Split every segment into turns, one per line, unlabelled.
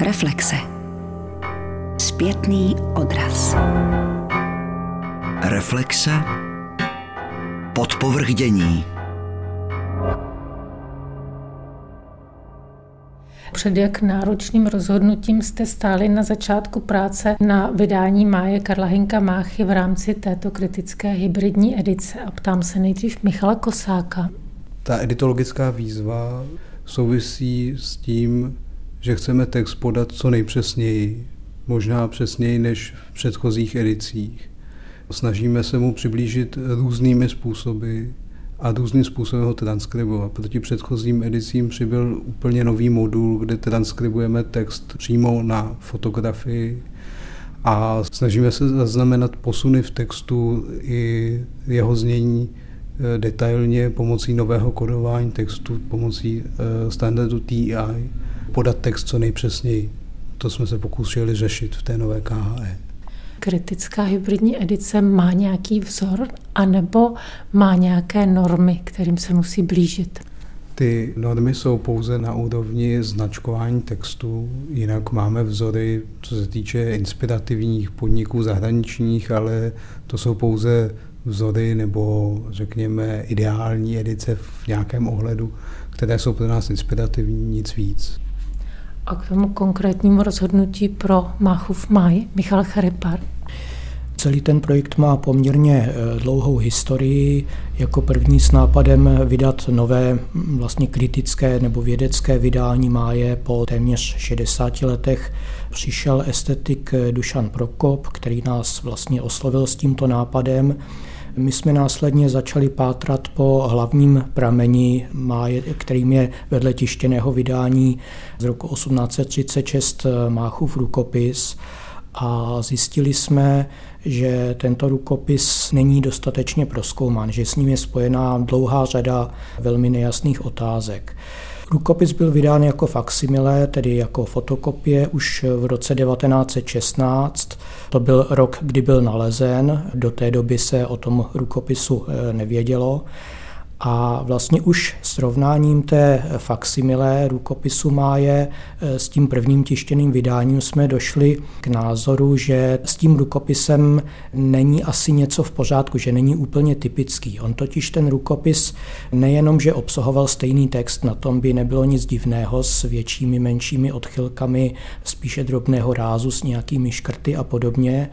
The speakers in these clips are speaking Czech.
Reflexe. Zpětný odraz.
Reflexe. Podpovrdění.
Před jak náročným rozhodnutím jste stáli na začátku práce na vydání Máje Karla Hinka Máchy v rámci této kritické hybridní edice a ptám se nejdřív Michala Kosáka.
Ta editologická výzva souvisí s tím, že chceme text podat co nejpřesněji, možná přesněji než v předchozích edicích. Snažíme se mu přiblížit různými způsoby a různým způsobem ho transkribovat. Proti předchozím edicím přibyl úplně nový modul, kde transkribujeme text přímo na fotografii a snažíme se zaznamenat posuny v textu i jeho znění eh, detailně pomocí nového kodování textu, pomocí eh, standardu TI, podat text co nejpřesněji. To jsme se pokusili řešit v té nové KHE
kritická hybridní edice má nějaký vzor anebo má nějaké normy, kterým se musí blížit?
Ty normy jsou pouze na úrovni značkování textu, jinak máme vzory, co se týče inspirativních podniků zahraničních, ale to jsou pouze vzory nebo řekněme ideální edice v nějakém ohledu, které jsou pro nás inspirativní, nic víc.
A k tomu konkrétnímu rozhodnutí pro Máchův máj, Michal Charipar.
Celý ten projekt má poměrně eh, dlouhou historii. Jako první s nápadem vydat nové vlastně kritické nebo vědecké vydání máje po téměř 60 letech přišel estetik Dušan Prokop, který nás vlastně oslovil s tímto nápadem. My jsme následně začali pátrat po hlavním prameni, kterým je vedle tištěného vydání z roku 1836 Máchův rukopis a zjistili jsme, že tento rukopis není dostatečně proskoumán, že s ním je spojená dlouhá řada velmi nejasných otázek. Rukopis byl vydán jako faksimile, tedy jako fotokopie, už v roce 1916. To byl rok, kdy byl nalezen. Do té doby se o tom rukopisu eh, nevědělo. A vlastně už srovnáním té faksimilé rukopisu máje eh, s tím prvním tištěným vydáním jsme došli k názoru, že s tím rukopisem není asi něco v pořádku, že není úplně typický. On totiž ten rukopis nejenom, že obsahoval stejný text, na tom by nebylo nic divného s většími, menšími odchylkami, spíše drobného rázu s nějakými škrty a podobně,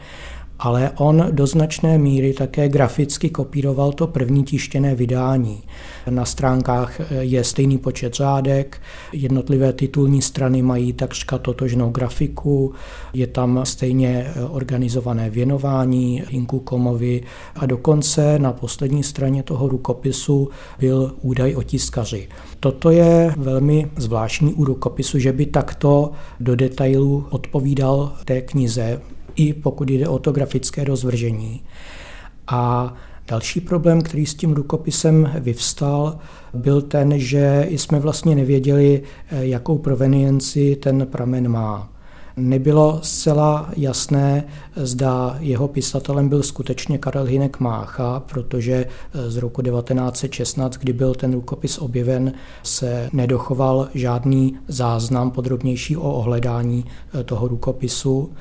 ale on do značné míry také graficky kopíroval to první tištěné vydání. Na stránkách je stejný počet řádek, jednotlivé titulní strany mají takřka totožnou grafiku, je tam stejně organizované věnování Hinku Komovi a dokonce na poslední straně toho rukopisu byl údaj o tiskaři. Toto je velmi zvláštní u rukopisu, že by takto do detailu odpovídal té knize i pokud jde o to grafické rozvržení. A další problém, který s tím rukopisem vyvstal, byl ten, že jsme vlastně nevěděli, jakou provenienci ten pramen má. Nebylo zcela jasné, zda jeho pisatelem byl skutečně Karel Hinek Mácha, protože z roku 1916, kdy byl ten rukopis objeven, se nedochoval žádný záznam podrobnější o ohledání toho rukopisu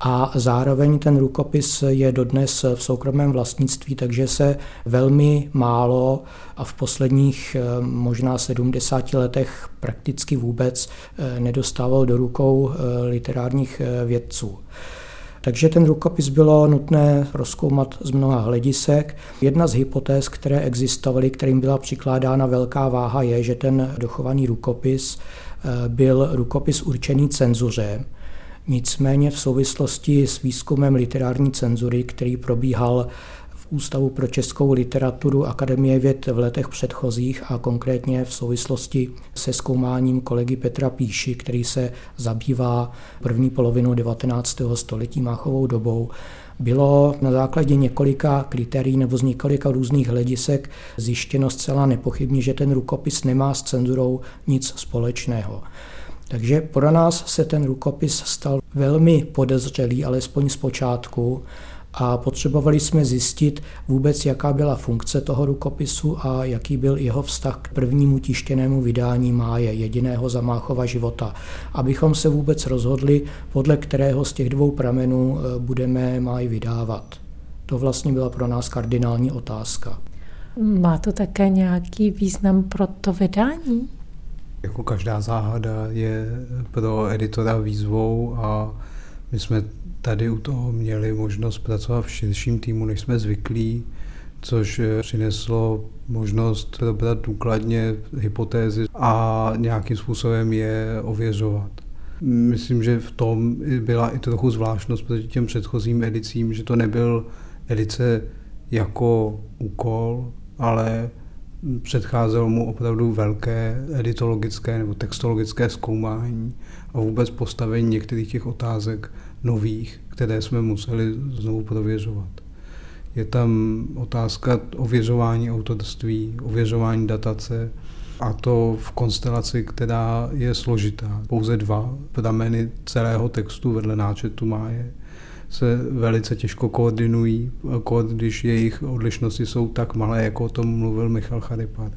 a zároveň ten rukopis je dodnes v soukromém vlastnictví, takže se velmi málo a v posledních eh, možná 70 letech prakticky vůbec eh, nedostával do rukou eh, literárních vědců. Takže ten rukopis bylo nutné rozkoumat z mnoha hledisek. Jedna z hypotéz, které existovaly, kterým byla přikládána velká váha, je, že ten dochovaný rukopis byl rukopis určený cenzuře, Nicméně v souvislosti s výzkumem literární cenzury, který probíhal v Ústavu pro českou literaturu Akademie věd v letech předchozích a konkrétně v souvislosti se zkoumáním kolegy Petra Píši, který se zabývá první polovinu 19. století Máchovou dobou, bylo na základě několika kritérií nebo z několika různých hledisek zjištěno zcela nepochybně, že ten rukopis nemá s cenzurou nic společného. Takže pro nás se ten rukopis stal velmi podezřelý, alespoň z počátku, a potřebovali jsme zjistit vůbec, jaká byla funkce toho rukopisu a jaký byl jeho vztah k prvnímu tištěnému vydání Máje, jediného zamáchova života, abychom se vůbec rozhodli, podle kterého z těch dvou pramenů eh, budeme Máj vydávat. To vlastně byla pro nás kardinální otázka.
Má to také nějaký význam pro to vydání?
Jako každá záhada je pro editora výzvou a my jsme tady u toho měli možnost pracovat v širším týmu, než jsme zvyklí, což přineslo možnost probrat důkladně hypotézy a nějakým způsobem je ověřovat. Myslím, že v tom byla i trochu zvláštnost proti těm předchozím edicím, že to nebyl edice jako úkol, ale předcházelo mu opravdu velké editologické nebo textologické zkoumání a vůbec postavení některých těch otázek nových, které jsme museli znovu prověřovat. Je tam otázka ověřování autorství, ověřování datace, a to v konstelaci, která je složitá. Pouze dva prameny celého textu vedle náčetu máje se velice těžko koordinují, když jejich odlišnosti jsou tak malé, jako o tom mluvil Michal Charipar.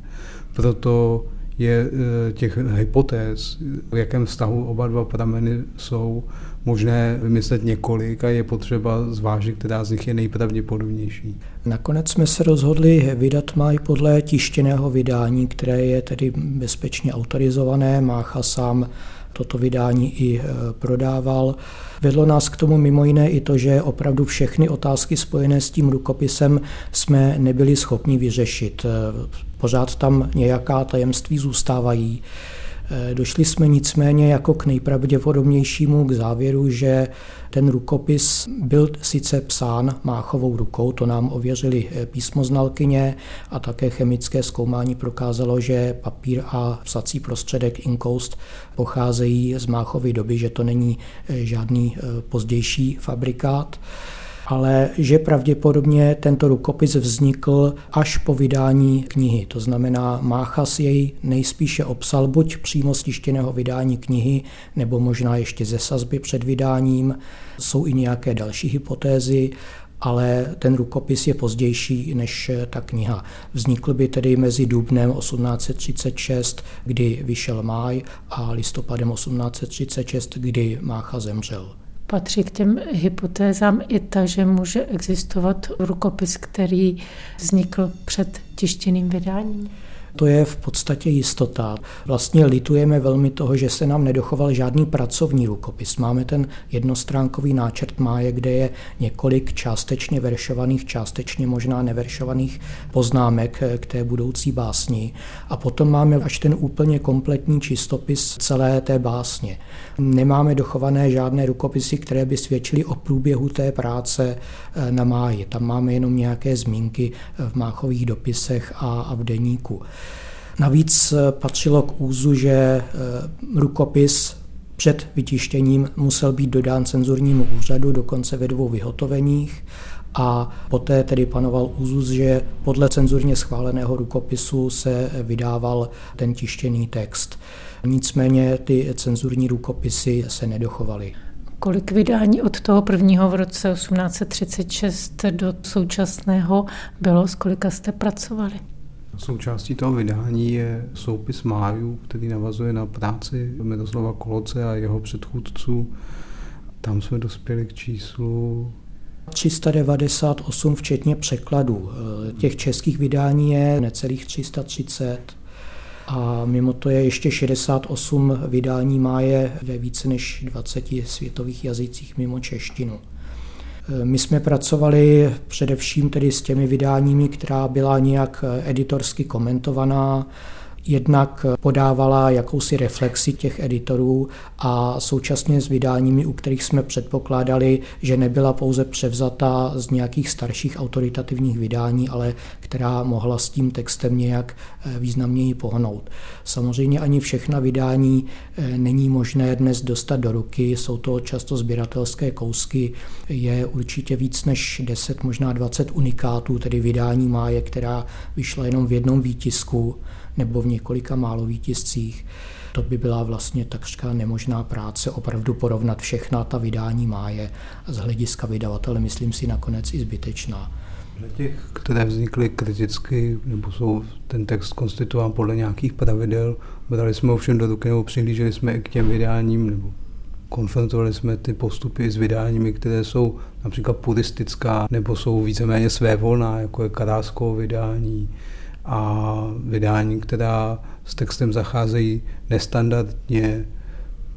Proto je e, těch hypotéz, v jakém vztahu oba dva prameny jsou, možné vymyslet několik a je potřeba zvážit, která z nich je nejpravděpodobnější.
Nakonec jsme se rozhodli vydat Maj podle tištěného vydání, které je tedy bezpečně autorizované. Mácha sám toto vydání i e, prodával. Vedlo nás k tomu mimo jiné i to, že opravdu všechny otázky spojené s tím rukopisem jsme nebyli schopni vyřešit. E, pořád tam nějaká tajemství zůstávají. E, došli jsme nicméně jako k nejpravděpodobnějšímu k závěru, že ten rukopis byl sice psán máchovou rukou, to nám ověřili e, písmoznalkyně a také chemické zkoumání prokázalo, že papír a psací prostředek inkoust pocházejí z máchovy doby, že to není e, žádný pozdější fabrikát ale že pravděpodobně tento rukopis vznikl až po vydání knihy. To znamená, Máchas jej nejspíše obsal buď přímo z tištěného vydání knihy, nebo možná ještě ze sazby před vydáním. Jsou i nějaké další hypotézy, ale ten rukopis je pozdější než ta kniha. Vznikl by tedy mezi dubnem 1836, kdy vyšel máj, a listopadem 1836, kdy Mácha zemřel.
Patří k těm hypotézám i ta, že může existovat rukopis, který vznikl před tištěným vydáním?
To je v podstatě jistota. Vlastně litujeme velmi toho, že se nám nedochoval žádný pracovní rukopis. Máme ten jednostránkový náčrt máje, kde je několik částečně veršovaných, částečně možná neveršovaných poznámek k té budoucí básni. A potom máme až ten úplně kompletní čistopis celé té básně. Nemáme dochované žádné rukopisy, které by svědčily o průběhu té práce eh, na máji. Tam máme jenom nějaké zmínky v máchových dopisech a, v deníku. Navíc eh, patřilo k úzu, že eh, rukopis před vytištěním musel být dodán cenzurnímu úřadu, dokonce ve dvou vyhotoveních a poté tedy panoval úzus, že podle cenzurně schváleného rukopisu se vydával ten tištěný text. Nicméně ty cenzurní rukopisy se nedochovaly.
Kolik vydání od toho prvního v roce 1836 do současného bylo, s kolika jste pracovali?
Součástí toho vydání je soupis májů, který navazuje na práci Miroslava Koloce a jeho předchůdců. Tam jsme dospěli k číslu
398 včetně překladů. Těch českých vydání je necelých 330 a mimo to je ještě 68 vydání má je ve více než 20 světových jazycích mimo češtinu. My jsme pracovali především tedy s těmi vydáními, která byla nějak editorsky komentovaná, jednak podávala jakousi reflexi těch editorů a současně s vydáními, u kterých jsme předpokládali, že nebyla pouze převzata z nějakých starších autoritativních vydání, ale která mohla s tím textem nějak eh, významněji pohnout. Samozřejmě ani všechna vydání eh, není možné dnes dostat do ruky, jsou to často sběratelské kousky, je určitě víc než 10, možná 20 unikátů, tedy vydání máje, která vyšla jenom v jednom výtisku nebo v několika málo výtiscích. To by byla vlastně takřka nemožná práce opravdu porovnat všechna ta vydání máje z hlediska vydavatele myslím si nakonec i zbytečná.
Těch, které vznikly kriticky, nebo jsou ten text konstituován podle nějakých pravidel, brali jsme ovšem do ruky nebo přihlíželi jsme i k těm vydáním, nebo konfrontovali jsme ty postupy s vydáními, které jsou například puristická, nebo jsou víceméně svévolná, jako je Kadáskovo vydání, a vydání, která s textem zacházejí nestandardně,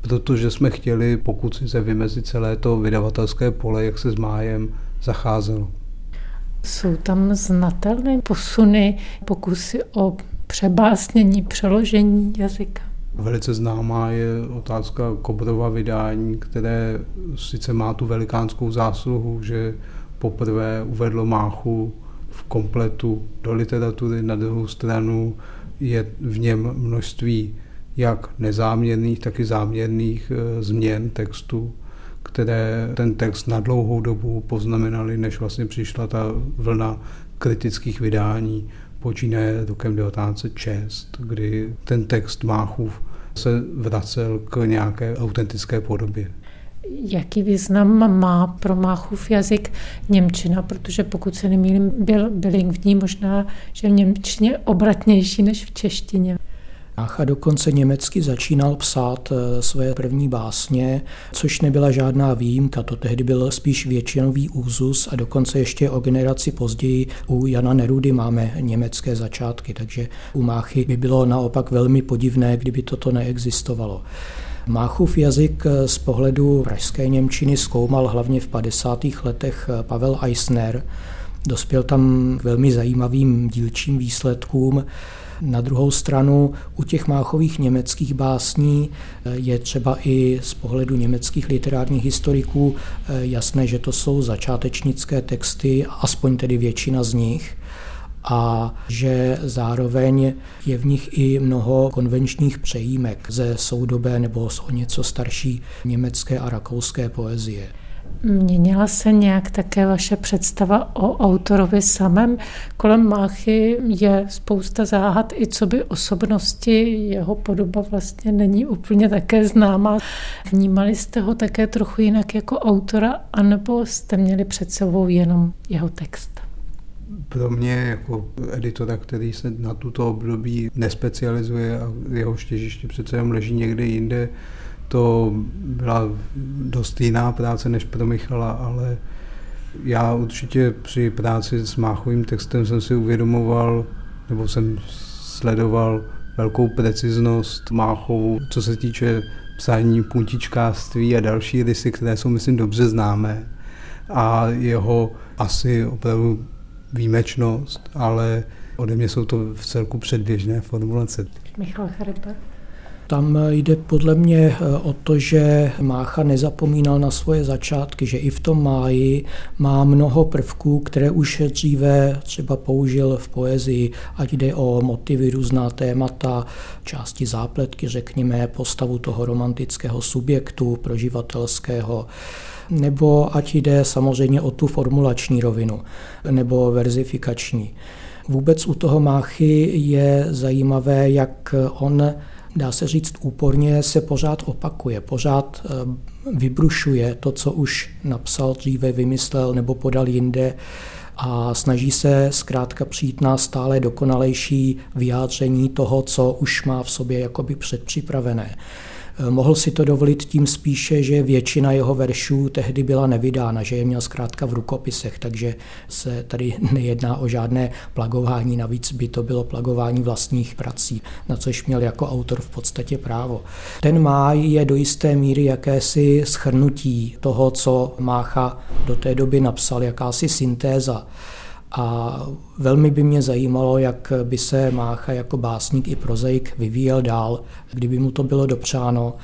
protože jsme chtěli, pokud se vymezit celé to vydavatelské pole, jak se s májem zacházelo.
Jsou tam znatelné posuny, pokusy o přebásnění, přeložení jazyka?
Velice známá je otázka Kobrova vydání, které sice má tu velikánskou zásluhu, že poprvé uvedlo Máchu kompletu do literatury, na druhou stranu je v něm množství jak nezáměrných, tak i záměrných eh, změn textu, které ten text na dlouhou dobu poznamenaly, než vlastně přišla ta vlna kritických vydání, počínaje rokem 1906, kdy ten text Máchův se vracel k nějaké autentické podobě.
Jaký význam má pro Máchův jazyk Němčina, protože pokud se nemýlím, byl bilingvní, možná, že v Němčině obratnější než v češtině.
Mácha dokonce německy začínal psát eh, své první básně, což nebyla žádná výjimka, to tehdy byl spíš většinový úzus a dokonce ještě o generaci později u Jana Nerudy máme německé začátky, takže u Máchy by bylo naopak velmi podivné, kdyby toto neexistovalo. Máchův jazyk eh, z pohledu pražské Němčiny zkoumal hlavně v 50. letech eh, Pavel Eisner. Dospěl tam k velmi zajímavým dílčím výsledkům. Na druhou stranu u těch Máchových německých básní eh, je třeba i z pohledu německých literárních historiků jasné, že to jsou začátečnické texty, aspoň tedy většina z nich a že zároveň je v nich i mnoho konvenčních přejímek ze soudobé nebo z o něco starší německé a rakouské poezie.
Měnila se nějak také vaše představa o autorovi samém? Kolem Máchy je spousta záhad, i co by osobnosti, jeho podoba vlastně není úplně také známá. Vnímali jste ho také trochu jinak jako autora, anebo jste měli před sebou jenom jeho text?
Pro mě jako editora, který se na tuto období nespecializuje a jeho štěžiště přece jenom leží někde jinde, to byla dost jiná práce než pro Michala, ale já určitě při práci s Máchovým textem jsem si uvědomoval, nebo jsem sledoval velkou preciznost Máchovu, co se týče psání puntičkářství a další rysy, které jsou, myslím, dobře známé. A jeho asi opravdu výjimečnost, ale ode mě jsou to v celku předběžné formulace.
Michal Charipa.
Tam jde podle mě eh, o to, že Mácha nezapomínal na svoje začátky, že i v tom máji má mnoho prvků, které už dříve třeba použil v poezii, ať jde o motivy, různá témata, části zápletky, řekněme, postavu toho romantického subjektu proživatelského nebo ať jde samozřejmě o tu formulační rovinu nebo verzifikační. Vůbec u toho Máchy je zajímavé, jak on, dá se říct úporně, se pořád opakuje, pořád eh, vybrušuje to, co už napsal dříve, vymyslel nebo podal jinde a snaží se zkrátka přijít na stále dokonalejší vyjádření toho, co už má v sobě jakoby předpřipravené. Eh, mohl si to dovolit tím spíše, že většina jeho veršů tehdy byla nevydána, že je měl zkrátka v rukopisech, takže se tady nejedná o žádné plagování, navíc by to bylo plagování vlastních prací, na což měl jako autor v podstatě právo. Ten máj je do jisté míry jakési schrnutí toho, co Mácha do té doby napsal, jakási syntéza. A velmi by mě zajímalo, jak by se Mácha jako básník i prozaik vyvíjel dál, kdyby mu to bylo dopřáno.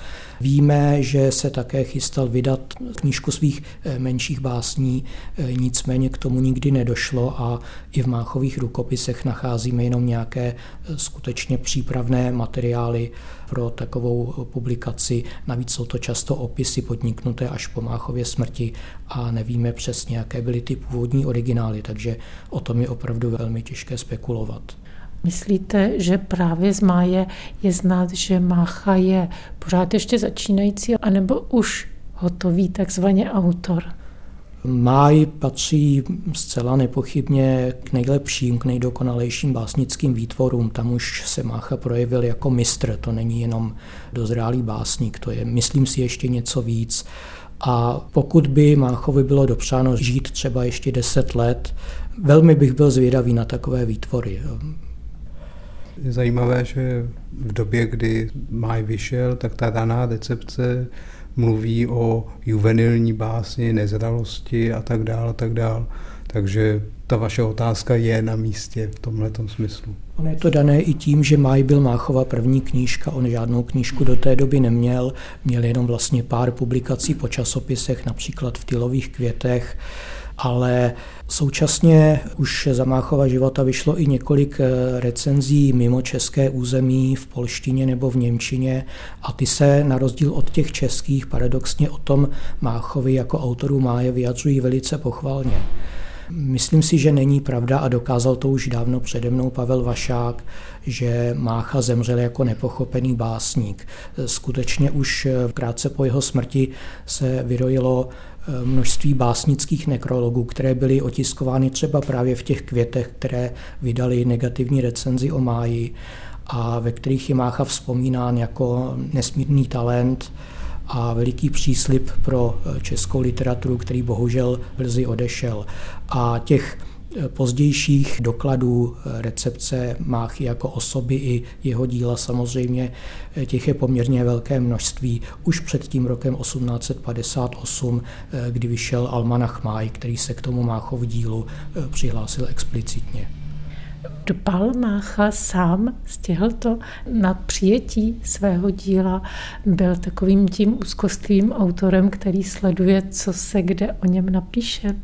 Víme, že se také chystal vydat knížku svých eh, menších básní, eh, nicméně k tomu nikdy nedošlo a i v Máchových rukopisech nacházíme jenom nějaké eh, skutečně přípravné materiály pro takovou publikaci. Navíc jsou to často opisy podniknuté až po Máchově smrti a nevíme přesně, jaké byly ty původní originály, takže o tom je opravdu velmi těžké spekulovat.
Myslíte, že právě z Máje je znát, že Mácha je pořád ještě začínající, anebo už hotový takzvaně autor?
Máj patří zcela nepochybně k nejlepším, k nejdokonalejším básnickým výtvorům. Tam už se Mácha projevil jako mistr, to není jenom dozrálý básník, to je, myslím si, ještě něco víc. A pokud by Máchovi bylo dopřáno žít třeba ještě deset let, velmi bych byl zvědavý na takové výtvory.
Je zajímavé, že v době, kdy Máj vyšel, tak ta daná decepce mluví o juvenilní básni, nezralosti a tak dále, a tak dále. Takže ta vaše otázka je na místě v tomhle smyslu.
On je to dané i tím, že Maj byl Máchova první knížka, on žádnou knížku do té doby neměl, měl jenom vlastně pár publikací po časopisech, například v Tylových květech, ale současně už za Máchova života vyšlo i několik eh, recenzí mimo české území v polštině nebo v němčině a ty se na rozdíl od těch českých paradoxně o tom Máchovi jako autoru Máje vyjadřují velice pochvalně. Myslím si, že není pravda a dokázal to už dávno přede mnou Pavel Vašák, že Mácha zemřel jako nepochopený básník. Skutečně už eh, krátce po jeho smrti se vyrojilo množství básnických nekrologů, které byly otiskovány třeba právě v těch květech, které vydali negativní recenzi o Máji a ve kterých je Mácha vzpomínán jako nesmírný talent, a veliký příslip pro českou literaturu, který bohužel brzy odešel. A těch pozdějších dokladů eh, recepce Máchy jako osoby i jeho díla samozřejmě, těch je poměrně velké množství. Už před tím rokem 1858, kdy vyšel Almanach Máj, který se k tomu Máchov dílu přihlásil explicitně.
Dbal Mácha sám, stihl to na přijetí svého díla, byl takovým tím úzkostlivým autorem, který sleduje, co se kde o něm napíše.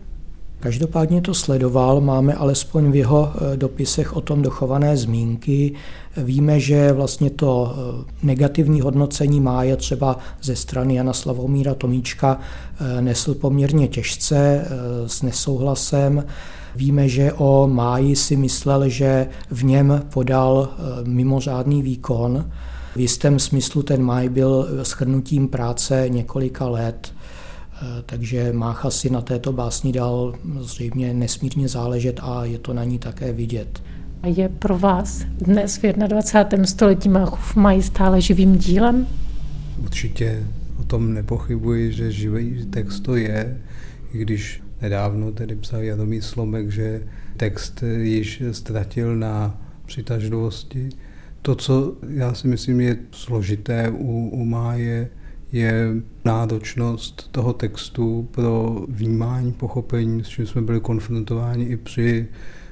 Každopádně to sledoval, máme alespoň v jeho eh, dopisech o tom dochované zmínky. Víme, že vlastně to eh, negativní hodnocení máje třeba ze strany Jana Slavomíra Tomíčka eh, nesl poměrně těžce s nesouhlasem. Víme, že o Máji si myslel, že v něm podal mimořádný výkon. V jistém smyslu ten Máj byl schrnutím práce několika let, takže Mácha si na této básni dal zřejmě nesmírně záležet a je to na ní také vidět.
A je pro vás dnes v 21. století Máchův Maj stále živým dílem?
Určitě o tom nepochybuji, že živý text to je, i když Nedávno tedy psal Jadomí Slomek, že text již ztratil na přitažlivosti. To, co já si myslím je složité u, u Máje, je náročnost toho textu pro vnímání, pochopení, s čím jsme byli konfrontováni i při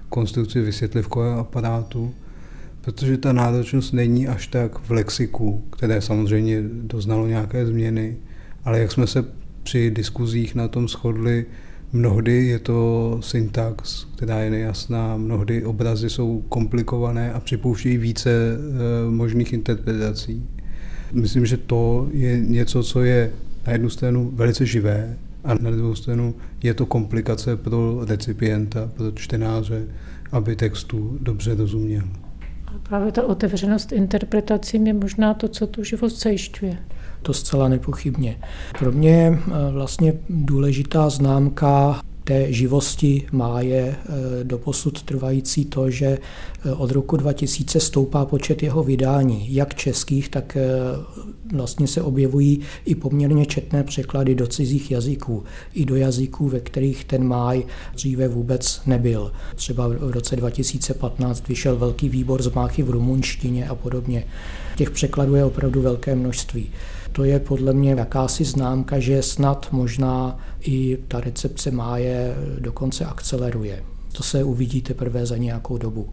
konstrukci vysvětlivkového aparátu, protože ta náročnost není až tak v lexiku, které samozřejmě doznalo nějaké změny, ale jak jsme se při diskuzích na tom shodli, Mnohdy je to syntax, která je nejasná, mnohdy obrazy jsou komplikované a připouštějí více eh, možných interpretací. Myslím, že to je něco, co je na jednu stranu velice živé a na druhou stranu je to komplikace pro recipienta, pro čtenáře, aby textu dobře rozuměl.
A právě ta otevřenost interpretacím je možná to, co tu živost zajišťuje
to zcela nepochybně. Pro mě je eh, vlastně důležitá známka té živosti má je eh, doposud trvající to, že eh, od roku 2000 stoupá počet jeho vydání, jak českých, tak vlastně se objevují i poměrně četné překlady do cizích jazyků, i do jazyků, ve kterých ten máj dříve vůbec nebyl. Třeba v roce 2015 vyšel velký výbor z máchy v rumunštině a podobně. Těch překladů je opravdu velké množství. To je podle mě jakási známka, že snad možná i ta recepce máje dokonce akceleruje. To se uvidí teprve za nějakou dobu.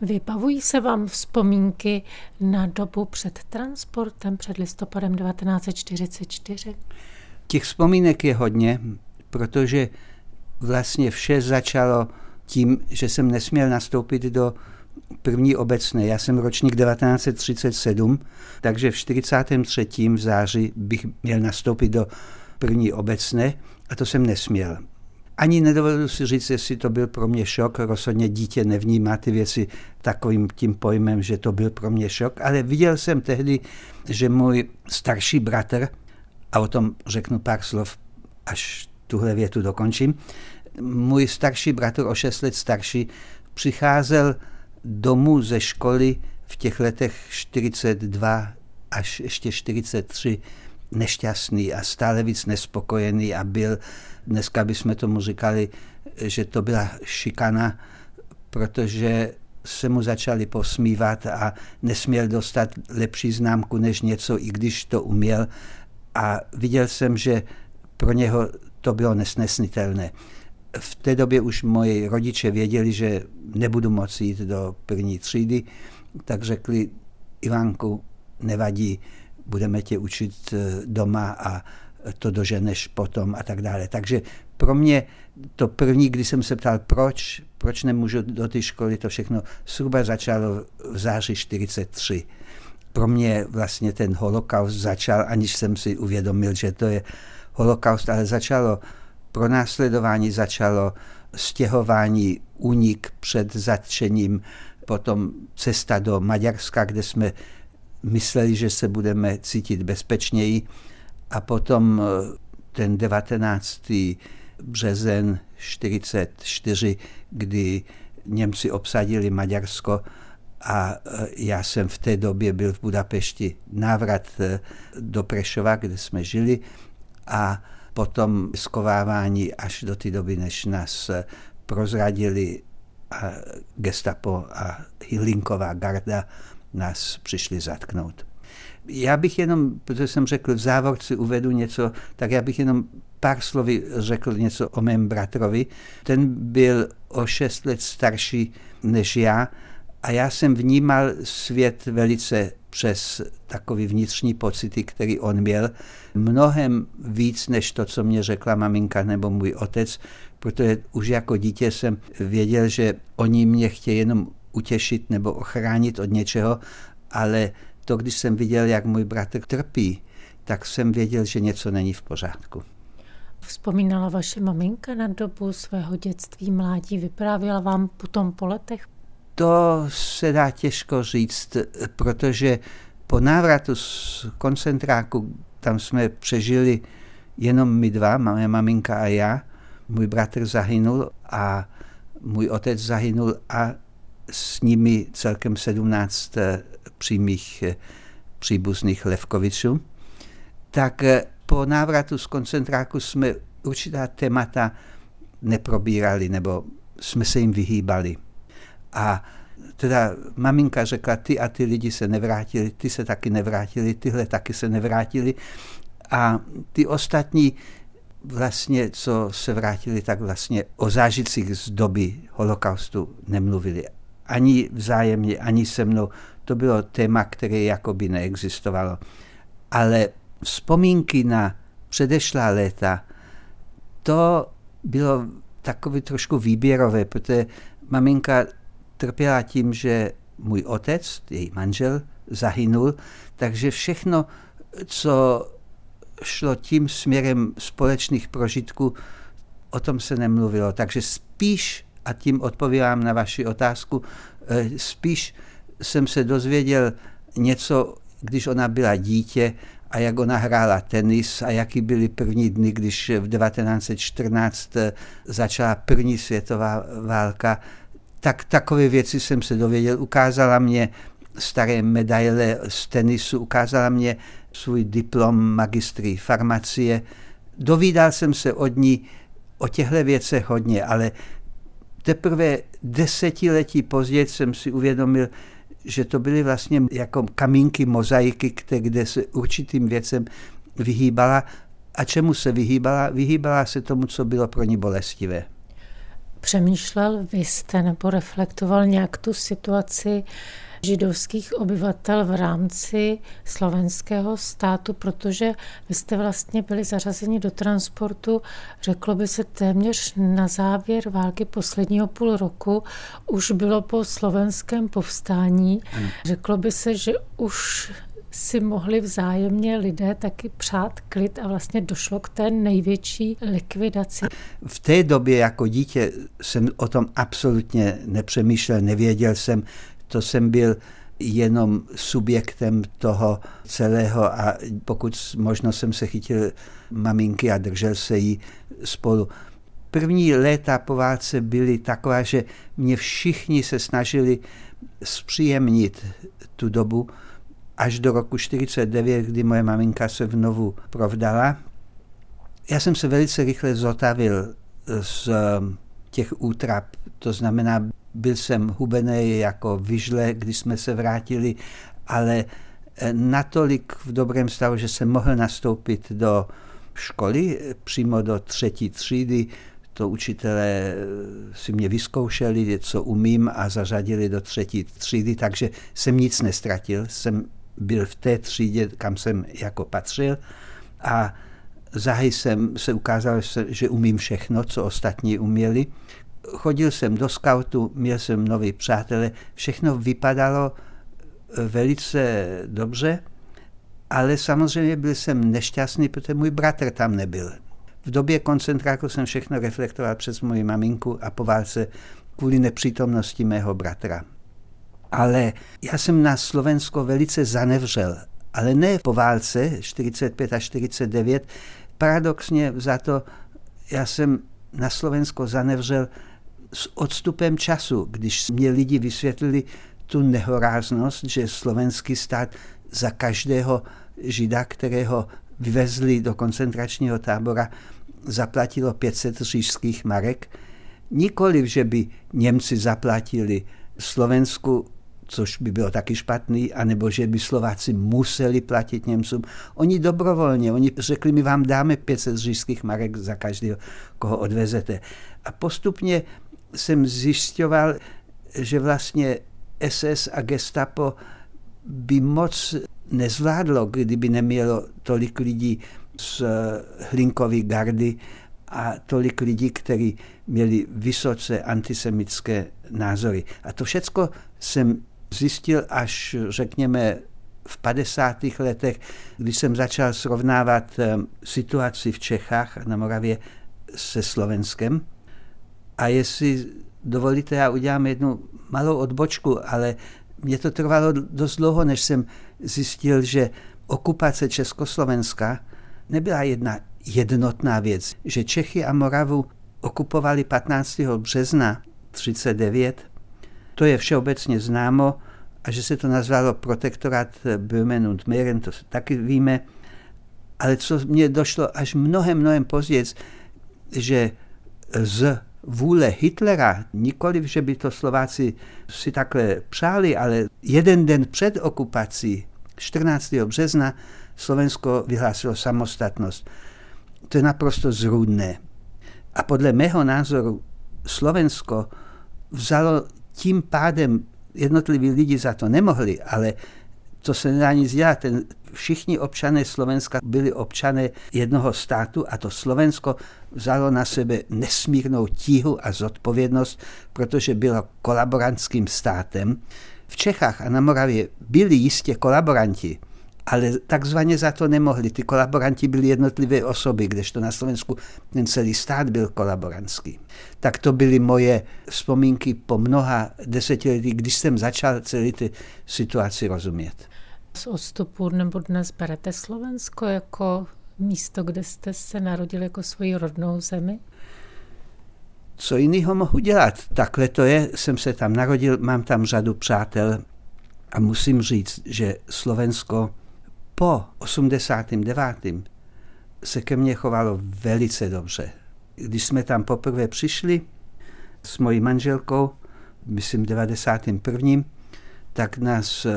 Vybavují se vám vzpomínky na dobu před transportem, před listopadem 1944?
Těch vzpomínek je hodně, protože vlastně vše začalo tím, že jsem nesměl nastoupit do první obecné. Já jsem ročník 1937, takže v 43. v září bych měl nastoupit do první obecné A to jsem nesměl. Ani nedovedu si říct, jestli to byl pro mě šok. Rozhodně dítě nevnímá ty věci takovým tím pojmem, že to byl pro mě šok. Ale viděl jsem tehdy, že můj starší bratr, a o tom řeknu pár slov, až tuhle větu dokončím, můj starší bratr, o 6 let starší, přicházel domů ze školy v těch letech 42 až ještě 43 nešťastný a stále víc nespokojený a byl, dneska bychom tomu říkali, že to byla šikana, protože se mu začali posmívat a nesměl dostat lepší známku než něco, i když to uměl. A viděl jsem, že pro něho to bylo nesnesnitelné. V té době už moji rodiče věděli, že nebudu moci jít do první třídy, tak řekli, Ivanku, nevadí, budeme tě učit eh, doma a to doženeš potom a tak dále. Takže pro mě to první, kdy jsem se ptal, proč, proč nemůžu do té školy, to všechno zhruba začalo v září 43. Pro mě vlastně ten holokaust začal, aniž jsem si uvědomil, že to je holokaust, ale začalo pronásledování, začalo stěhování, únik před zatčením, potom cesta do Maďarska, kde jsme mysleli, že se budeme cítit bezpečněji a potom eh, ten 19. březen 44, kdy Němci obsadili Maďarsko a eh, já jsem v té době byl v Budapešti návrat eh, do Prešova, kde jsme žili a potom skovávání až do té doby, než nás prozradili a gestapo a Hilinková garda nás přišli zatknout. Já bych jenom, protože jsem řekl, v závorci uvedu něco, tak já bych jenom pár slovy řekl něco o mém bratrovi. Ten byl o šest let starší než já a já jsem vnímal svět velice přes takový vnitřní pocity, který on měl, mnohem víc než to, co mě řekla maminka nebo můj otec, protože už jako dítě jsem věděl, že oni mě chtějí jenom utěšit nebo ochránit od něčeho, ale to, když jsem viděl, jak můj bratr trpí, tak jsem věděl, že něco není v pořádku.
Vzpomínala vaše maminka na dobu svého dětství, mládí, vyprávěla vám potom po letech?
To se dá těžko říct, protože po návratu z koncentráku, tam jsme přežili jenom my dva, moje maminka a já. Můj bratr zahynul a můj otec zahynul a s nimi celkem 17 eh, přímých eh, příbuzných Levkovičů, tak eh, po návratu z koncentráku jsme určitá témata neprobírali, nebo jsme se jim vyhýbali. A teda maminka řekla, ty a ty lidi se nevrátili, ty se taky nevrátili, tyhle taky se nevrátili. A ty ostatní vlastně, co se vrátili, tak vlastně o zážitcích z doby holokaustu nemluvili ani vzájemně, ani se mnou. To bylo téma, které jakoby neexistovalo. Ale vzpomínky na předešlá léta, to bylo takové trošku výběrové, protože maminka trpěla tím, že můj otec, její manžel, zahynul, takže všechno, co šlo tím směrem společných prožitků, o tom se nemluvilo. Takže spíš a tím odpovídám na vaši otázku. Eh, spíš jsem se dozvěděl něco, když ona byla dítě a jak ona hrála tenis a jaký byly první dny, když v 1914 eh, začala první světová válka. Tak takové věci jsem se dověděl. Ukázala mě staré medaile z tenisu, ukázala mě svůj diplom magistry farmacie. Dovídal jsem se od ní o těchto věcech hodně, ale teprve desetiletí později jsem si uvědomil, že to byly vlastně jako kamínky, mozaiky, kde se určitým věcem vyhýbala. A čemu se vyhýbala? Vyhýbala se tomu, co bylo pro ní bolestivé.
Přemýšlel vy jste nebo reflektoval nějak tu situaci židovských obyvatel v rámci slovenského státu, protože vy jste vlastně byli zařazeni do transportu, řeklo by se téměř na závěr války posledního půl roku, už bylo po slovenském povstání. Řeklo by se, že už si mohli vzájemně lidé taky přát klid a vlastně došlo k té největší likvidaci.
V té době jako dítě jsem o tom absolutně nepřemýšlel, nevěděl jsem, to jsem byl jenom subjektem toho celého a pokud možno jsem se chytil maminky a držel se jí spolu. První léta po válce byly taková, že mě všichni se snažili zpříjemnit tu dobu až do roku 49, kdy moje maminka se vnovu provdala. Já jsem se velice rychle zotavil z těch útrap, to znamená, byl jsem hubený jako vyžle, když jsme se vrátili, ale natolik v dobrém stavu, že jsem mohl nastoupit do školy, přímo do třetí třídy, to učitelé si mě vyzkoušeli, co umím a zařadili do třetí třídy, takže jsem nic nestratil, jsem byl v té třídě, kam jsem jako patřil a záhy jsem se ukázal, že umím všechno, co ostatní uměli. Chodil jsem do skautu, měl jsem nový přátelé, všechno vypadalo velice dobře, ale samozřejmě byl jsem nešťastný, protože můj bratr tam nebyl. V době koncentráku jsem všechno reflektoval přes moji maminku a po válce kvůli nepřítomnosti mého bratra. Ale já jsem na Slovensko velice zanevřel, ale ne po válce 45 a 49. Paradoxně za to já jsem na Slovensko zanevřel s odstupem času, když mě lidi vysvětlili tu nehoráznost, že slovenský stát za každého žida, kterého vyvezli do koncentračního tábora, zaplatilo 500 říšských marek. Nikoliv, že by Němci zaplatili Slovensku, což by bylo taky špatný, anebo že by Slováci museli platit Němcům. Oni dobrovolně, oni řekli, my vám dáme 500 říšských marek za každého, koho odvezete. A postupně jsem zjišťoval, že vlastně SS a gestapo by moc nezvládlo, kdyby nemělo tolik lidí z Hlinkové gardy a tolik lidí, kteří měli vysoce antisemické názory. A to všechno jsem zjistil až, řekněme, v 50. letech, když jsem začal srovnávat eh, situaci v Čechách a na Moravě se Slovenskem. A jestli dovolíte, já udělám jednu malou odbočku, ale mě to trvalo dost dlouho, než jsem zjistil, že okupace Československa nebyla jedna jednotná věc, že Čechy a Moravu okupovali 15. března 39, to je všeobecně známo, a že se to nazvalo protektorát Böhmen und Mähren, to taky víme, ale co mě došlo až mnohem, mnohem později, že z vůle Hitlera, nikoliv, že by to Slováci si takhle přáli, ale jeden den před okupací, 14. března, Slovensko vyhlásilo samostatnost. To je naprosto zrůdné. A podle mého názoru Slovensko vzalo tím pádem jednotliví lidi za to nemohli, ale to se nedá nic dělat. Ten, všichni občané Slovenska byli občané jednoho státu a to Slovensko vzalo na sebe nesmírnou tíhu a zodpovědnost, protože bylo kolaborantským státem. V Čechách a na Moravě byli jistě kolaboranti, ale takzvaně za to nemohli. Ty kolaboranti byli jednotlivé osoby, kdežto na Slovensku ten celý stát byl kolaborantský. Tak to byly moje vzpomínky po mnoha desetiletí, když jsem začal celý ty situaci rozumět.
Z odstupu nebo dnes berete Slovensko jako místo, kde jste se narodil jako svoji rodnou zemi?
Co jiného mohu dělat? Takhle to je, jsem se tam narodil, mám tam řadu přátel a musím říct, že Slovensko po 89. se ke mně chovalo velice dobře. Když jsme tam poprvé přišli s mojí manželkou, myslím 91. tak nás eh,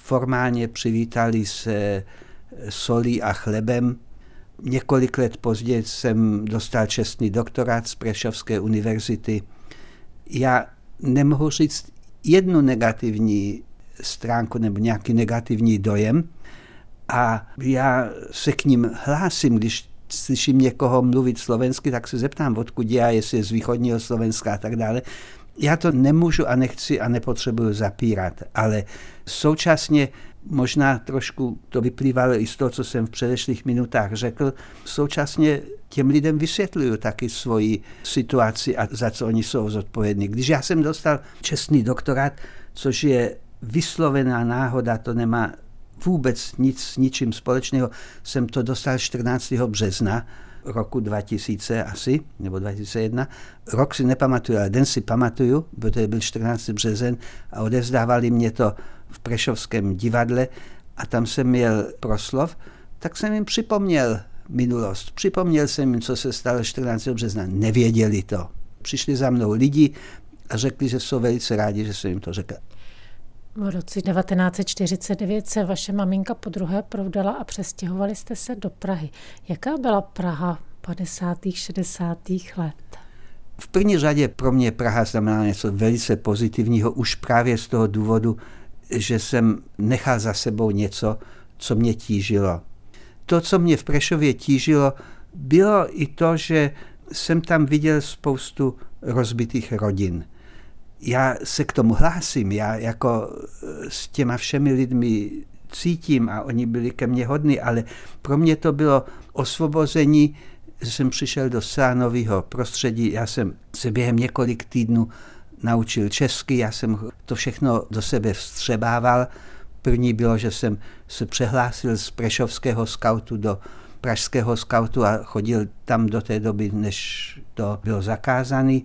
formálně přivítali se solí a chlebem. Několik let později jsem dostal čestný doktorát z Prešovské univerzity. Já nemohu říct jednu negativní stránku nebo nějaký negativní dojem, a já se k ním hlásím, když slyším někoho mluvit slovensky, tak se zeptám, odkud já, jestli je z východního Slovenska a tak dále. Já to nemůžu a nechci a nepotřebuju zapírat, ale současně možná trošku to vyplývalo i z toho, co jsem v předešlých minutách řekl. Současně těm lidem vysvětluju taky svoji situaci a za co oni jsou zodpovědní. Když já jsem dostal čestný doktorát, což je vyslovená náhoda, to nemá vůbec nic s ničím společného, jsem to dostal 14. března roku 2000 asi, nebo 2001. Rok si nepamatuju, ale den si pamatuju, protože byl 14. březen a odevzdávali mě to v Prešovském divadle a tam jsem měl proslov, tak jsem jim připomněl minulost. Připomněl jsem jim, co se stalo 14. března. Nevěděli to. Přišli za mnou lidi a řekli, že jsou velice rádi, že jsem jim to řekl.
V roce 1949 se vaše maminka po druhé provdala a přestěhovali jste se do Prahy. Jaká byla Praha 50. 60. let?
V první řadě pro mě Praha znamená něco velice pozitivního, už právě z toho důvodu, že jsem nechal za sebou něco, co mě tížilo. To, co mě v Prešově tížilo, bylo i to, že jsem tam viděl spoustu rozbitých rodin. Já se k tomu hlásím, já jako eh, s těma všemi lidmi cítím a oni byli ke mně hodní, ale pro mě to bylo osvobození, že jsem přišel do sánového prostředí, já jsem se během několik týdnů naučil česky, já jsem to všechno do sebe vstřebával. První bylo, že jsem se přehlásil z prešovského skautu do pražského skautu a chodil tam do té doby, než to bylo zakázané.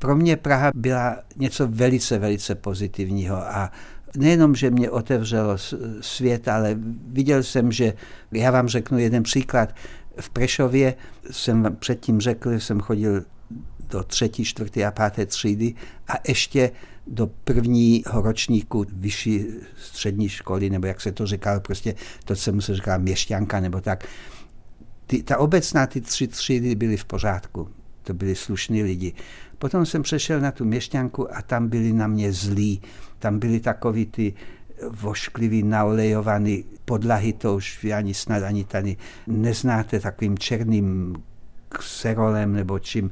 Pro mě Praha byla něco velice, velice pozitivního a nejenom, že mě otevřelo svět, ale viděl jsem, že, já vám řeknu jeden příklad, v Prešově jsem předtím řekl, že jsem chodil do třetí, čtvrté a páté třídy a ještě do prvního ročníku vyšší střední školy, nebo jak se to říkalo, prostě to, co mu se říká měšťanka, nebo tak. Ty, ta obecná, ty tři třídy byly v pořádku. To byli slušní lidi. Potom jsem přešel na tu měšťanku a tam byli na mě zlí. Tam byli takový ty vošklivý, naolejovaný podlahy, to už vy ani snad ani tady neznáte takovým černým kserolem nebo čím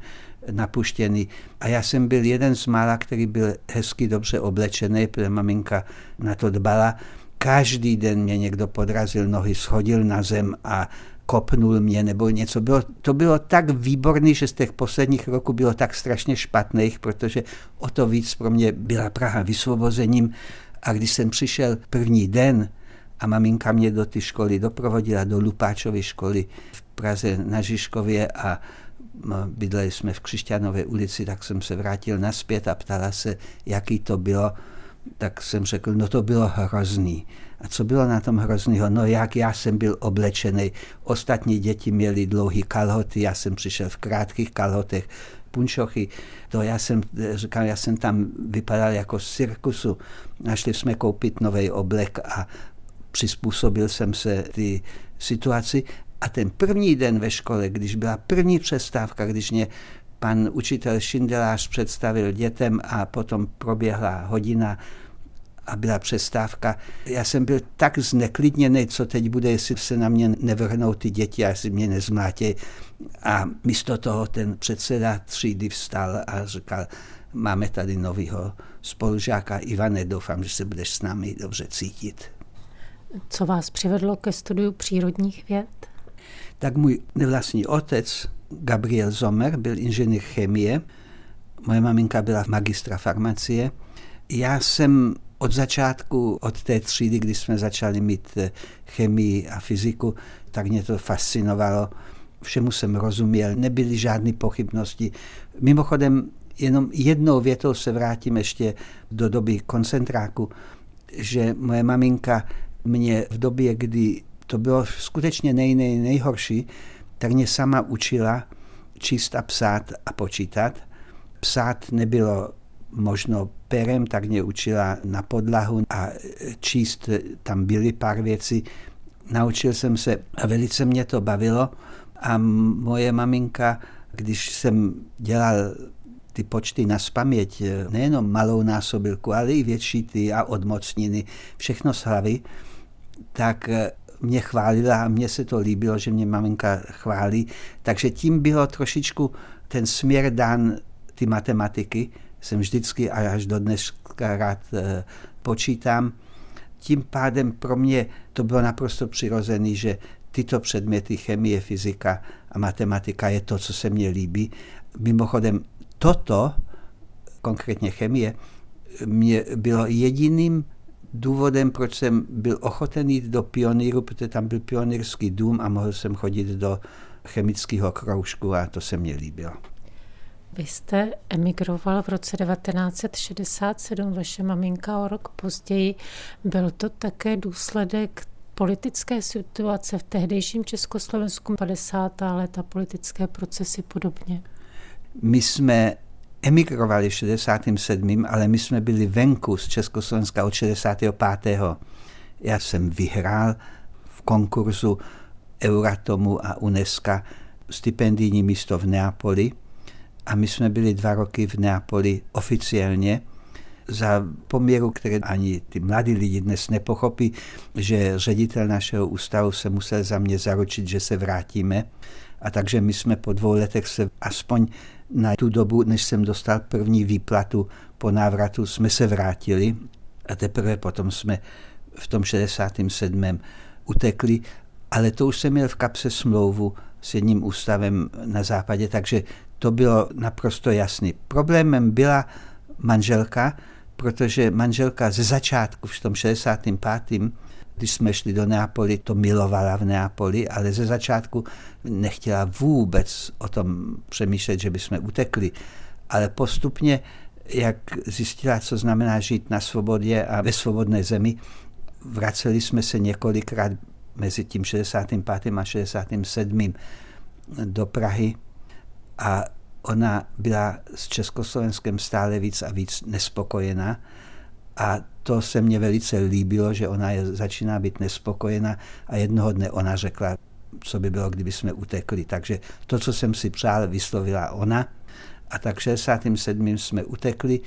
napuštěný. A já jsem byl jeden z mála, který byl hezky dobře oblečený, protože maminka na to dbala. Každý den mě někdo podrazil nohy, schodil na zem a kopnul mě nebo něco. Bylo, to bylo tak výborný, že z těch posledních roků bylo tak strašně špatných, protože o to víc pro mě byla Praha vysvobozením. A když jsem přišel první den a maminka mě do ty školy doprovodila, do Lupáčovy školy v Praze na Žižkově a bydleli jsme v Křišťanové ulici, tak jsem se vrátil naspět a ptala se, jaký to bylo. Tak jsem řekl, no to bylo hrozný. A co bylo na tom hroznýho? No jak já jsem byl oblečený. Ostatní děti měli dlouhé kalhoty, já jsem přišel v krátkých kalhotech, punčochy. To já jsem, říkal, já jsem tam vypadal jako z cirkusu. Našli jsme koupit nový oblek a přizpůsobil jsem se ty situaci a ten první den ve škole, když byla první přestávka, když mě pan učitel Šindelář představil dětem a potom proběhla hodina a byla přestávka. Já jsem byl tak zneklidněný, co teď bude, jestli se na mě nevrhnou ty děti a jestli mě nezmlátí. A místo toho ten předseda třídy vstal a říkal, máme tady novýho spolužáka Ivane, doufám, že se budeš s námi dobře cítit.
Co vás přivedlo ke studiu přírodních věd?
Tak můj nevlastní otec, Gabriel Zomer, byl inženýr chemie, moje maminka byla magistra farmacie. Já jsem od začátku, od té třídy, kdy jsme začali mít eh, chemii a fyziku, tak mě to fascinovalo. Všemu jsem rozuměl, nebyly žádné pochybnosti. Mimochodem, jenom jednou větou se vrátím ještě do doby koncentráku, že moje maminka mě v době, kdy to bylo skutečně nej, nej, nejhorší, tak mě sama učila číst a psát a počítat. Psát nebylo možno perem, tak mě učila na podlahu a číst, tam byly pár věcí. Naučil jsem se a velice mě to bavilo a moje maminka, když jsem dělal ty počty na spaměť, nejenom malou násobilku, ale i větší ty a odmocniny, všechno z hlavy, tak mě chválila a mně se to líbilo, že mě maminka chválí. Takže tím bylo trošičku ten směr dán ty matematiky. Jsem vždycky a až do dneska rád e, počítám. tím pádem pro mě to bylo naprosto přirozené, že tyto předměty, chemie, fyzika a matematika je to, co se mně líbí. Mimochodem, toto, konkrétně chemie, mě bylo jediným důvodem, proč jsem byl ochoten jít do pioníru, protože tam byl pionýrský dům a mohl jsem chodit do chemického kroužku a to se mně líbilo.
Vy jste emigroval v roce 1967, vaše maminka o rok později. Byl to také důsledek politické situace v tehdejším Československu 50. léta, politické procesy podobně?
My jsme emigrovali v 67., ale my jsme byli venku z Československa od 65. Já jsem vyhrál v konkurzu Euratomu a UNESCO stipendijní místo v Neapoli a my jsme byli dva roky v Neapoli oficiálně za poměru, které ani ty mladí lidi dnes nepochopí, že ředitel našeho ústavu se musel za mě zaručit, že se vrátíme. A takže my jsme po dvou letech se aspoň na tu dobu, než jsem dostal první výplatu po návratu, jsme se vrátili a teprve potom jsme v tom 67. utekli, ale to už jsem měl v kapse smlouvu s jedním ústavem na západě, takže to bylo naprosto jasný. Problémem byla manželka, protože manželka ze začátku v tom 65. když jsme šli do Neapoli, to milovala v Neapoli, ale ze začátku nechtěla vůbec o tom přemýšlet, že bychom utekli. Ale postupně, jak zjistila, co znamená žít na svobodě a ve svobodné zemi, vraceli jsme se několikrát mezi tím 65. a 67. do Prahy a ona byla s Československem stále víc a víc nespokojená a to se mně velice líbilo, že ona je, začíná být nespokojená a jednoho dne ona řekla, co by bylo, kdyby jsme utekli. Takže to, co jsem si přál, vyslovila ona. A tak 67. jsme utekli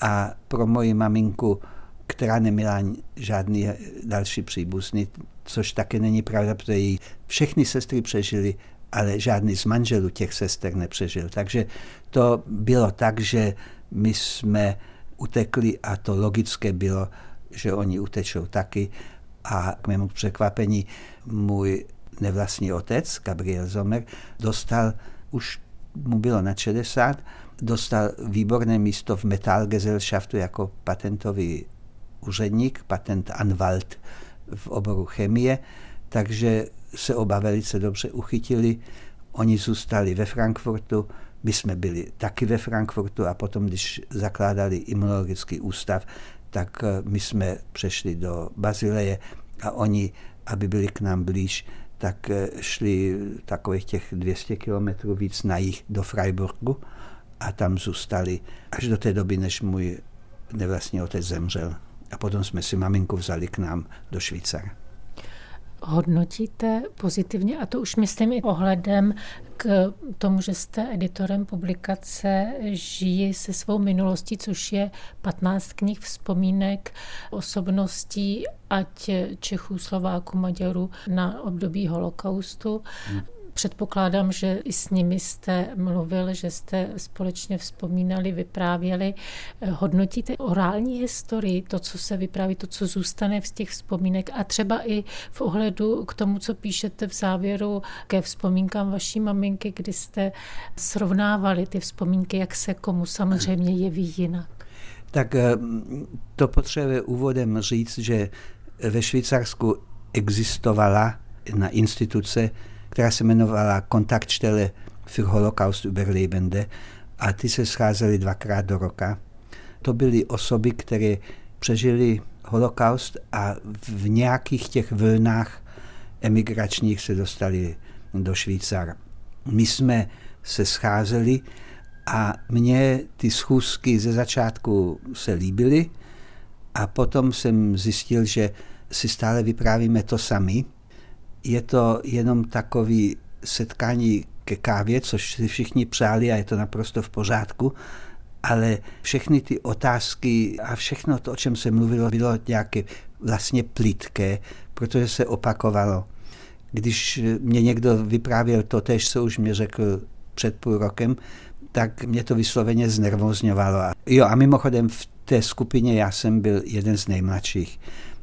a pro moji maminku, která neměla žádný další příbuzný, což také není pravda, protože její všechny sestry přežily ale žádný z manželů těch sester nepřežil. Takže to bylo tak, že my jsme utekli a to logické bylo, že oni utečou taky a k mému překvapení můj nevlastní otec, Gabriel Zomer, dostal, už mu bylo na 60, dostal výborné místo v Metallgesellschaftu jako patentový úředník, patent Anwalt v oboru chemie, takže se oba velice dobře uchytili. Oni zůstali ve Frankfurtu, my jsme byli taky ve Frankfurtu a potom, když zakládali imunologický ústav, tak eh, my jsme přešli do Bazileje a oni, aby byli k nám blíž, tak eh, šli takových těch 200 kilometrů víc na jich do Freiburgu a tam zůstali až do té doby, než můj nevlastní otec zemřel. A potom jsme si maminku vzali k nám do Švýcara
hodnotíte pozitivně, a to už myslím i ohledem k tomu, že jste editorem publikace Žijí se svou minulostí, což je 15 knih vzpomínek osobností, ať Čechů, Slováků, Maďarů na období holokaustu. Hmm. Předpokládám, že i s nimi jste mluvil, že jste společně vzpomínali, vyprávěli. Hodnotíte orální historii, to, co se vypráví, to, co zůstane z těch vzpomínek a třeba i v ohledu k tomu, co píšete v závěru ke vzpomínkám vaší maminky, kdy jste srovnávali ty vzpomínky, jak se komu samozřejmě jeví jinak.
Tak eh, to potřebuje úvodem říct, že ve Švýcarsku existovala na instituce která se jmenovala Kontaktstelle für Holocaust Überlebende a ty se scházely dvakrát do roka. To byly osoby, které přežili holokaust a v nějakých těch vlnách emigračních se dostali do Švýcara. My jsme se scházeli a mně ty schůzky ze začátku se líbily a potom jsem zjistil, že si stále vyprávíme to sami, je to jenom takový setkání ke kávě, což si všichni přáli a je to naprosto v pořádku, ale všechny ty otázky a všechno to, o čem se mluvilo, bylo nějaké vlastně plítké, protože se opakovalo. Když mě někdo vyprávěl to tež, co už mě řekl před půl rokem, tak mě to vysloveně znervozňovalo. Jo a mimochodem v té skupině já jsem byl jeden z nejmladších.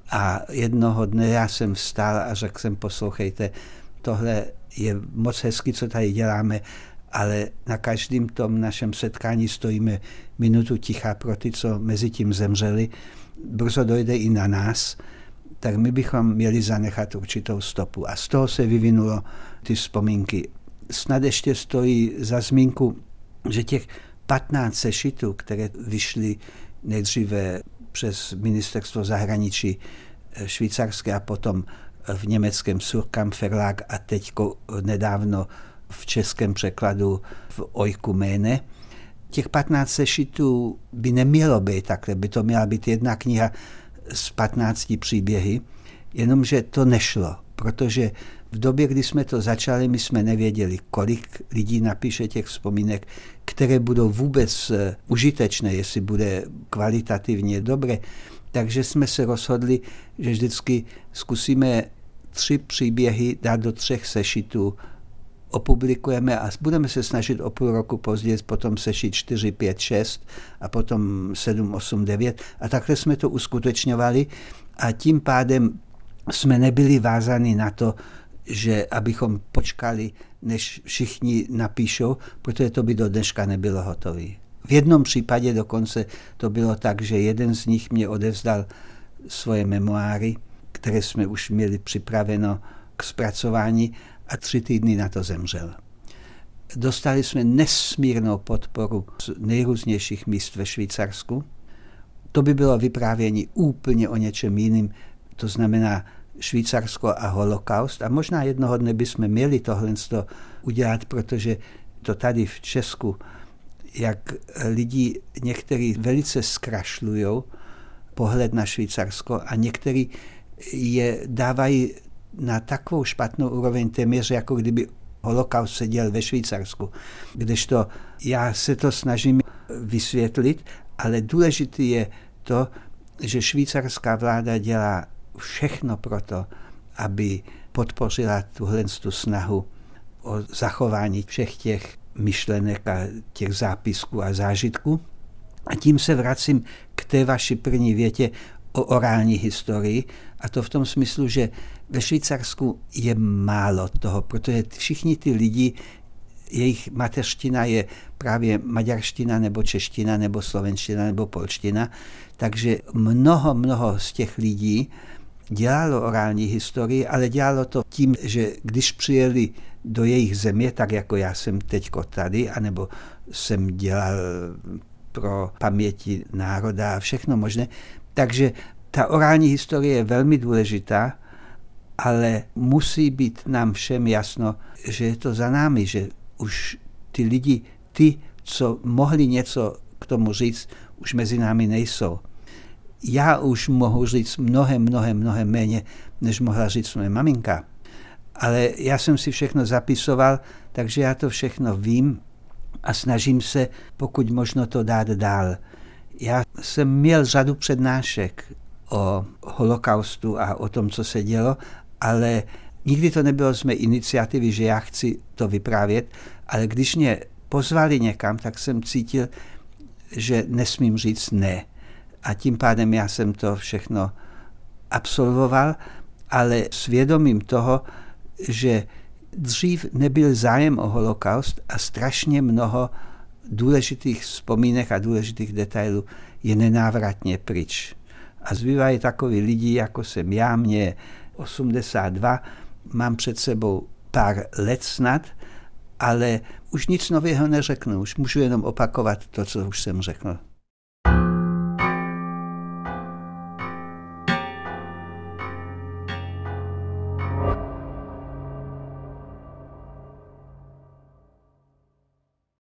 A jednoho dne já jsem vstal a řekl jsem, poslouchejte, tohle je moc hezky, co tady děláme, ale na každém tom našem setkání stojíme minutu ticha pro ty, co mezi tím zemřeli. Brzo dojde i na nás, tak my bychom měli zanechat určitou stopu. A z toho se vyvinulo ty vzpomínky. Snad ještě stojí za zmínku, že těch 15 sešitů, které vyšly nejdříve přes ministerstvo zahraničí eh, švýcarské a potom v německém Surkamp Verlag a teď nedávno v českém překladu v Oikumene. Těch 15 sešitů by nemělo být takhle, by to měla být jedna kniha z 15 příběhy, jenomže to nešlo, protože v době, kdy jsme to začali, my jsme nevěděli, kolik lidí napíše těch vzpomínek, které budou vůbec eh, užitečné, jestli bude kvalitativně dobré. Takže jsme se rozhodli, že vždycky zkusíme tři příběhy dát do třech sešitů, opublikujeme a budeme se snažit o půl roku později potom sešit 4, 5, 6 a potom 7, 8, 9 a takhle jsme to uskutečňovali. A tím pádem jsme nebyli vázáni na to, že abychom počkali, než všichni napíšou, protože to by do dneška nebylo hotové. V jednom případě dokonce to bylo tak, že jeden z nich mě odevzdal svoje memoáry, které jsme už měli připraveno k zpracování a tři týdny na to zemřel. Dostali jsme nesmírnou podporu z nejrůznějších míst ve Švýcarsku. To by bylo vyprávění úplně o něčem jiným, to znamená Švýcarsko a holokaust. A možná jednoho dne bychom měli tohle udělat, protože to tady v Česku, jak lidi někteří velice zkrašlují pohled na Švýcarsko a někteří je dávají na takovou špatnou úroveň téměř, jako kdyby holokaust se děl ve Švýcarsku. Kdežto já se to snažím vysvětlit, ale důležité je to, že švýcarská vláda dělá všechno pro to, aby podpořila tuhle tu snahu o zachování všech těch myšlenek a těch zápisků a zážitků. A tím se vracím k té vaší první větě o orální historii, a to v tom smyslu, že ve Švýcarsku je málo toho, protože všichni ty lidi, jejich mateřština je právě maďarština nebo čeština nebo slovenština nebo polština, takže mnoho, mnoho z těch lidí dělalo orální historii, ale dělalo to tím, že když přijeli do jejich země, tak jako já jsem teď tady, anebo jsem dělal pro paměti národa a všechno možné, takže ta orální historie je velmi důležitá, ale musí být nám všem jasno, že je to za námi, že už ty lidi, ty, co mohli něco k tomu říct, už mezi námi nejsou. Já už mohu říct mnohem, mnohem, mnohem méně, než mohla říct moje maminka. Ale já jsem si všechno zapisoval, takže já to všechno vím a snažím se, pokud možno to dát dál. Já jsem měl řadu přednášek o holokaustu a o tom, co se dělo, ale nikdy to nebylo z mé iniciativy, že já chci to vyprávět, ale když mě pozvali někam, tak jsem cítil, že nesmím říct ne. A tím pádem já jsem to všechno absolvoval, ale svědomím toho, že dřív nebyl zájem o holokaust a strašně mnoho důležitých vzpomínek a důležitých detailů je nenávratně pryč. A zbývají takový lidi, jako jsem já, mě 82, mám před sebou pár let snad, ale už nic nového neřeknu, už můžu jenom opakovat to, co už jsem řekl.